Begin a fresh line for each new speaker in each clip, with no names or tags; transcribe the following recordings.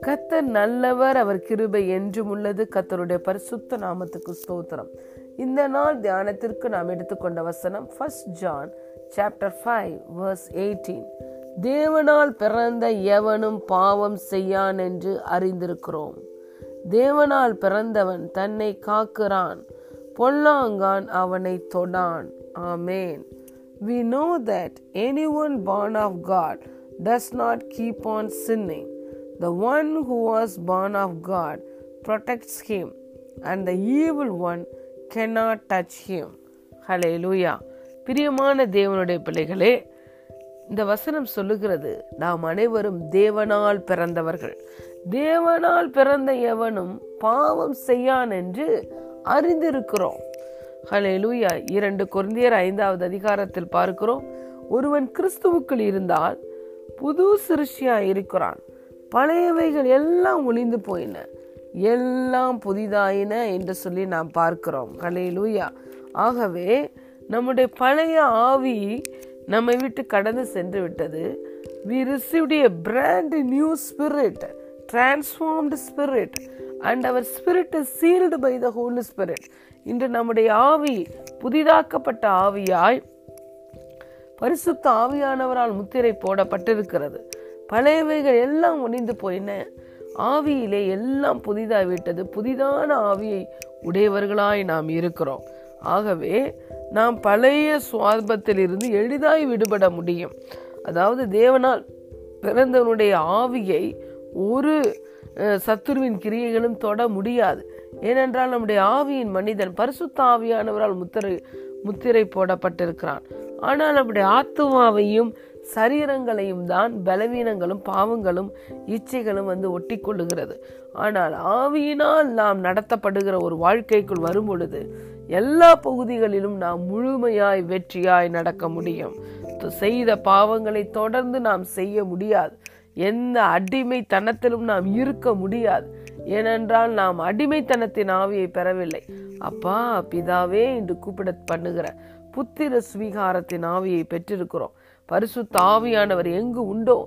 கத்தர் நல்லவர் அவர் கிருபை என்றும் உள்ளது. கத்தருடைய பரிசுத்த நாமத்துக்கு ஸ்தோத்திரம். இந்த நாள் தியானத்திற்கு நாம் எடுத்துக்கொண்ட வசனம் first John chapter five verse eighteen தேவனால் பிறந்த எவனும் பாவம் செய்யான் என்று அறிந்திருக்கிறோம். தேவனால் பிறந்தவன் தன்னை காக்கிறான் பொல்லாங்கான் அவனை தொடான். ஆமேன். We know that anyone born of God does not keep on sinning. The one who was born of God protects him, and the evil one cannot touch him. Hallelujah. பிரியமான தேவனுடைய பிள்ளைகளே இந்த வசனம் சொல்லுகிறது நாம் அனைவரும் தேவனால் பிறந்தவர்கள் தேவனால் பிறந்த எவனும் பாவம் செய்யான் என்று அறிந்திருக்கிறோம் ஹலெலூயா இரண்டு குருந்தியர் ஐந்தாவது அதிகாரத்தில் பார்க்கிறோம். ஒருவன் கிறிஸ்துவுக்குள் இருந்தால் புது சிருஷ்டியாக இருக்கிறான். பழையவைகள் எல்லாம் ஒளிந்து போயின. எல்லாம் புதிதாயின என்று சொல்லி நாம் பார்க்கிறோம். ஹலெலூயா ஆகவே நம்முடைய பழைய ஆவி நம்மை விட்டு கடந்து சென்று விட்டது. We received brand new spirit spirit spirit and our spirit spirit is sealed by the holy இன்று நம்முடைய ஆவி புதிதாக்கப்பட்ட ஆவியாய் பரிசுத்த ஆவியானவரால் முத்திரை போடப்பட்டிருக்கிறது. பழையவைகள் எல்லாம் ஒனிந்து போயின. ஆவியிலே எல்லாம் புதிதாக விட்டது புதிதான ஆவியை உடையவர்களாய் நாம் இருக்கிறோம். ஆகவே நாம் பழைய சுவாபத்திலிருந்து எளிதாய் விடுபட முடியும். அதாவது தேவனால் பிறந்தவனுடைய ஆவியை ஒரு சத்துருவின் கிரியைகளும் தொட முடியாது. ஏனென்றால் நம்முடைய ஆவியின் மனிதன் பரிசுத்த ஆவியானவரால் முத்திரை முத்திரை போடப்பட்டிருக்கிறான். ஆனால் நம்முடைய ஆத்துமாவையும் சரீரங்களையும் தான் பலவீனங்களும் பாவங்களும் இச்சைகளும் வந்து ஒட்டி கொள்ளுகிறது ஆனால் ஆவியினால் நாம் நடத்தப்படுகிற ஒரு வாழ்க்கைக்குள் வரும் பொழுது எல்லா பகுதிகளிலும் நாம் முழுமையாய் வெற்றியாய் நடக்க முடியும். செய்த பாவங்களை தொடர்ந்து நாம் செய்ய முடியாது. எந்த அடிமைத்தனத்திலும் நாம் இருக்க முடியாது. ஏனென்றால் நாம் அடிமைத்தனத்தின் ஆவியை பெறவில்லை. அப்பா பிதாவே என்று கூப்பிட பண்ணுகிற புத்திர ஸ்வீகாரத்தின் ஆவியை பெற்றிருக்கிறோம். பரிசுத்த ஆவியானவர் எங்கு உண்டோ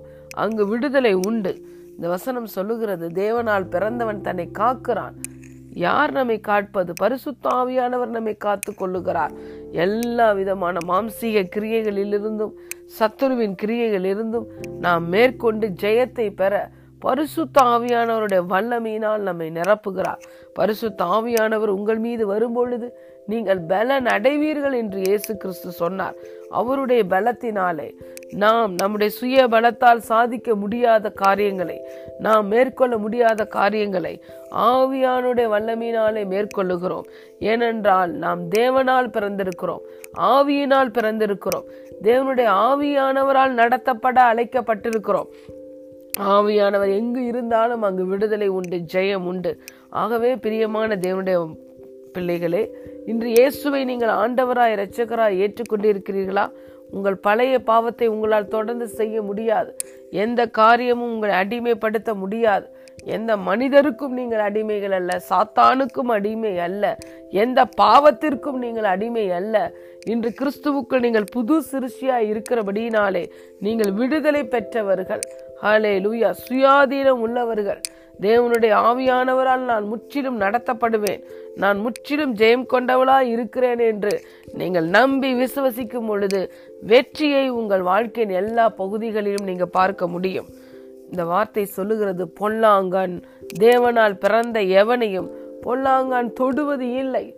அங்கு விடுதலை உண்டு. இந்த வசனம் சொல்லுகிறது தேவனால் பிறந்தவன் தன்னை காக்கிறான். யார் நம்மை காட்பது? பரிசுத்த ஆவியானவர் நம்மை காத்து கொள்ளுகிறார். எல்லா விதமான மாம்சீக கிரியைகளிலிருந்தும் சத்துருவின் கிரியைகளிலிருந்தும் நாம் மேற்கொண்டு ஜெயத்தை பெற பரிசுத்த ஆவியானவருடைய வல்லமையினால் நம்மை நிரப்புகிறார். பரிசுத்த ஆவியானவர் உங்கள் மீது வரும்பொழுது நீங்கள் பலன் அடைவீர்கள் என்று இயேசு கிறிஸ்து சொன்னார். அவருடைய பலத்தினாலே நாம் நம்முடைய சுய பலத்தால் சாதிக்க முடியாத காரியங்களை நாம் மேற்கொள்ள முடியாத காரியங்களை ஆவியானுடைய வல்லமையினாலே மேற்கொள்ளுகிறோம். ஏனென்றால் நாம் தேவனால் பிறந்திருக்கிறோம் ஆவியினால் பிறந்திருக்கிறோம். தேவனுடைய ஆவியானவரால் நடத்தப்பட அழைக்கப்பட்டிருக்கிறோம். ஆவியானவர் எங்கு இருந்தாலும் அங்கு விடுதலை உண்டு ஜெயம் உண்டு. ஆகவே பிரியமான தேவனுடைய பிள்ளைகளே இன்று இயேசுவை நீங்கள் ஆண்டவராய் இரட்சகராய் ஏற்றுக்கொண்டிருக்கிறீர்களா? உங்கள் பழைய பாவத்தை உங்களால் தொடர்ந்து செய்ய முடியாது. எந்த காரியமும் உங்களை அடிமைப்படுத்த முடியாது. எந்த மனிதருக்கும் நீங்கள் அடிமைகள் அல்ல சாத்தானுக்கும் அடிமை அல்ல. எந்த பாவத்திற்கும் நீங்கள் அடிமை அல்ல. இன்று கிறிஸ்துவுக்குள் நீங்கள் புது சிறுசியாய் இருக்கிறபடியினாலே நீங்கள் விடுதலை பெற்றவர்கள். ஹலே லூயா சுயாதீனம் உள்ளவர்கள். தேவனுடைய ஆவியானவரால் நான் முற்றிலும் நடத்தப்படுவேன். நான் முற்றிலும் ஜெயம் கொண்டவளாய் இருக்கிறேன் என்று நீங்கள் நம்பி விசுவசிக்கும் பொழுது வெற்றியை உங்கள் வாழ்க்கையின் எல்லா பகுதிகளிலும் நீங்கள் பார்க்க முடியும். இந்த வார்த்தை சொல்லுகிறது பொல்லாங்கன் தேவனால் பிறந்த எவனையும் பொல்லாங்கான் தொடுவது இல்லை.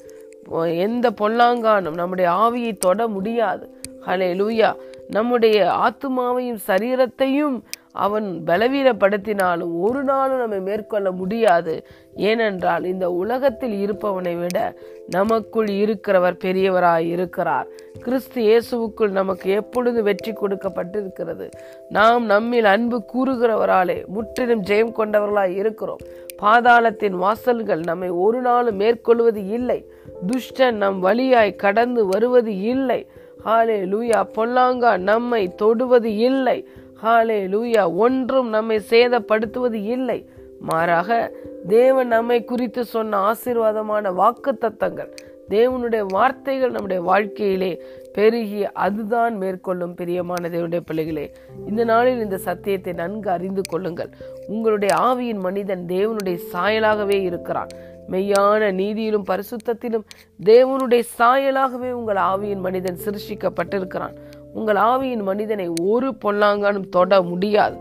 எந்த பொல்லாங்கானும் நம்முடைய ஆவியை தொட முடியாது. ஹலே லூயா நம்முடைய ஆத்மாவையும் சரீரத்தையும் அவன் பலவீனப்படுத்தினாலும் ஒரு நாளும் நம்மை மேற்கொள்ள முடியாது. ஏனென்றால் இந்த உலகத்தில் இருப்பவனை விட நமக்குள் இருக்கிறவர் பெரியவராய் இருக்கிறார். கிறிஸ்து இயேசுவுக்குள் நமக்கு எப்பொழுது வெற்றி கொடுக்கப்பட்டிருக்கிறது? நாம் நம்மில் அன்பு கூறுகிறவராலே முற்றிலும் ஜெயம் கொண்டவர்களாய் இருக்கிறோம். பாதாளத்தின் வாசல்கள் நம்மை ஒரு நாளும் மேற்கொள்வது இல்லை. துஷ்டன் நம் வழியாய் கடந்து வருவது இல்லை. ஹாலே லூயா பொல்லாங்கா நம்மை தொடுவது இல்லை. ஹாலே லூயா ஒன்றும் நம்மை சேதப்படுத்துவது இல்லை. மாறாக தேவன் நம்மை குறித்து சொன்ன ஆசீர்வாதமான வாக்கு தத்தங்கள் தேவனுடைய வார்த்தைகள் நம்முடைய வாழ்க்கையிலே பெருகி அதுதான் மேற்கொள்ளும் பிரியமான தேவனுடைய பிள்ளைகளே இந்த நாளில் இந்த சத்தியத்தை நன்கு அறிந்து கொள்ளுங்கள். உங்களுடைய ஆவியின் மனிதன் தேவனுடைய சாயலாகவே இருக்கிறான். மெய்யான நீதியிலும் பரிசுத்தத்திலும் தேவனுடைய சாயலாகவே உங்கள் ஆவியின் மனிதன் சிருஷிக்கப்பட்டிருக்கிறான் உங்கள் ஆவியின் மனிதனை ஒரு பொல்லாங்கானும் தொட முடியாது.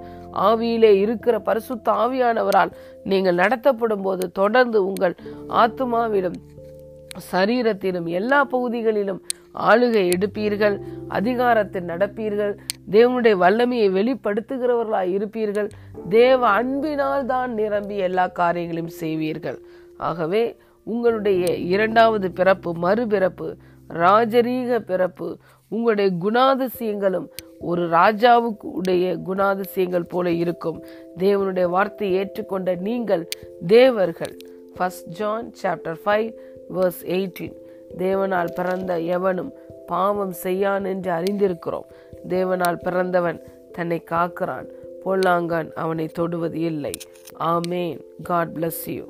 ஆவியிலே இருக்கிற பரிசுத்த ஆவியானவரால் நீங்கள் நடத்தப்படும் போது தொடர்ந்து உங்கள் ஆத்மாவிலும் சரீரத்திலும் எல்லா பகுதிகளிலும் ஆளுகை எடுப்பீர்கள் அதிகாரத்தில் நடப்பீர்கள் தேவனுடைய வல்லமையை வெளிப்படுத்துகிறவர்களாய் இருப்பீர்கள் தேவ அன்பினால் தான் நிரம்பி எல்லா காரியங்களையும் செய்வீர்கள். ஆகவே உங்களுடைய இரண்டாவது பிறப்பு மறுபிறப்பு ராஜரீக பிறப்பு உங்களுடைய குணாதிசயங்களும் ஒரு ராஜாவுக்கு உடைய குணாதிசயங்கள் போல இருக்கும். தேவனுடைய வார்த்தையை ஏற்றுக்கொண்ட நீங்கள் தேவர்கள். First John chapter five verse eighteen தேவனால் பிறந்த எவனும் பாவம் செய்யான் என்று அறிந்திருக்கிறோம். தேவனால் பிறந்தவன் தன்னை காக்கிறான். பொல்லாங்கான் அவனை தொடுவது இல்லை. ஆமேன் காட் பிளஸ் யூ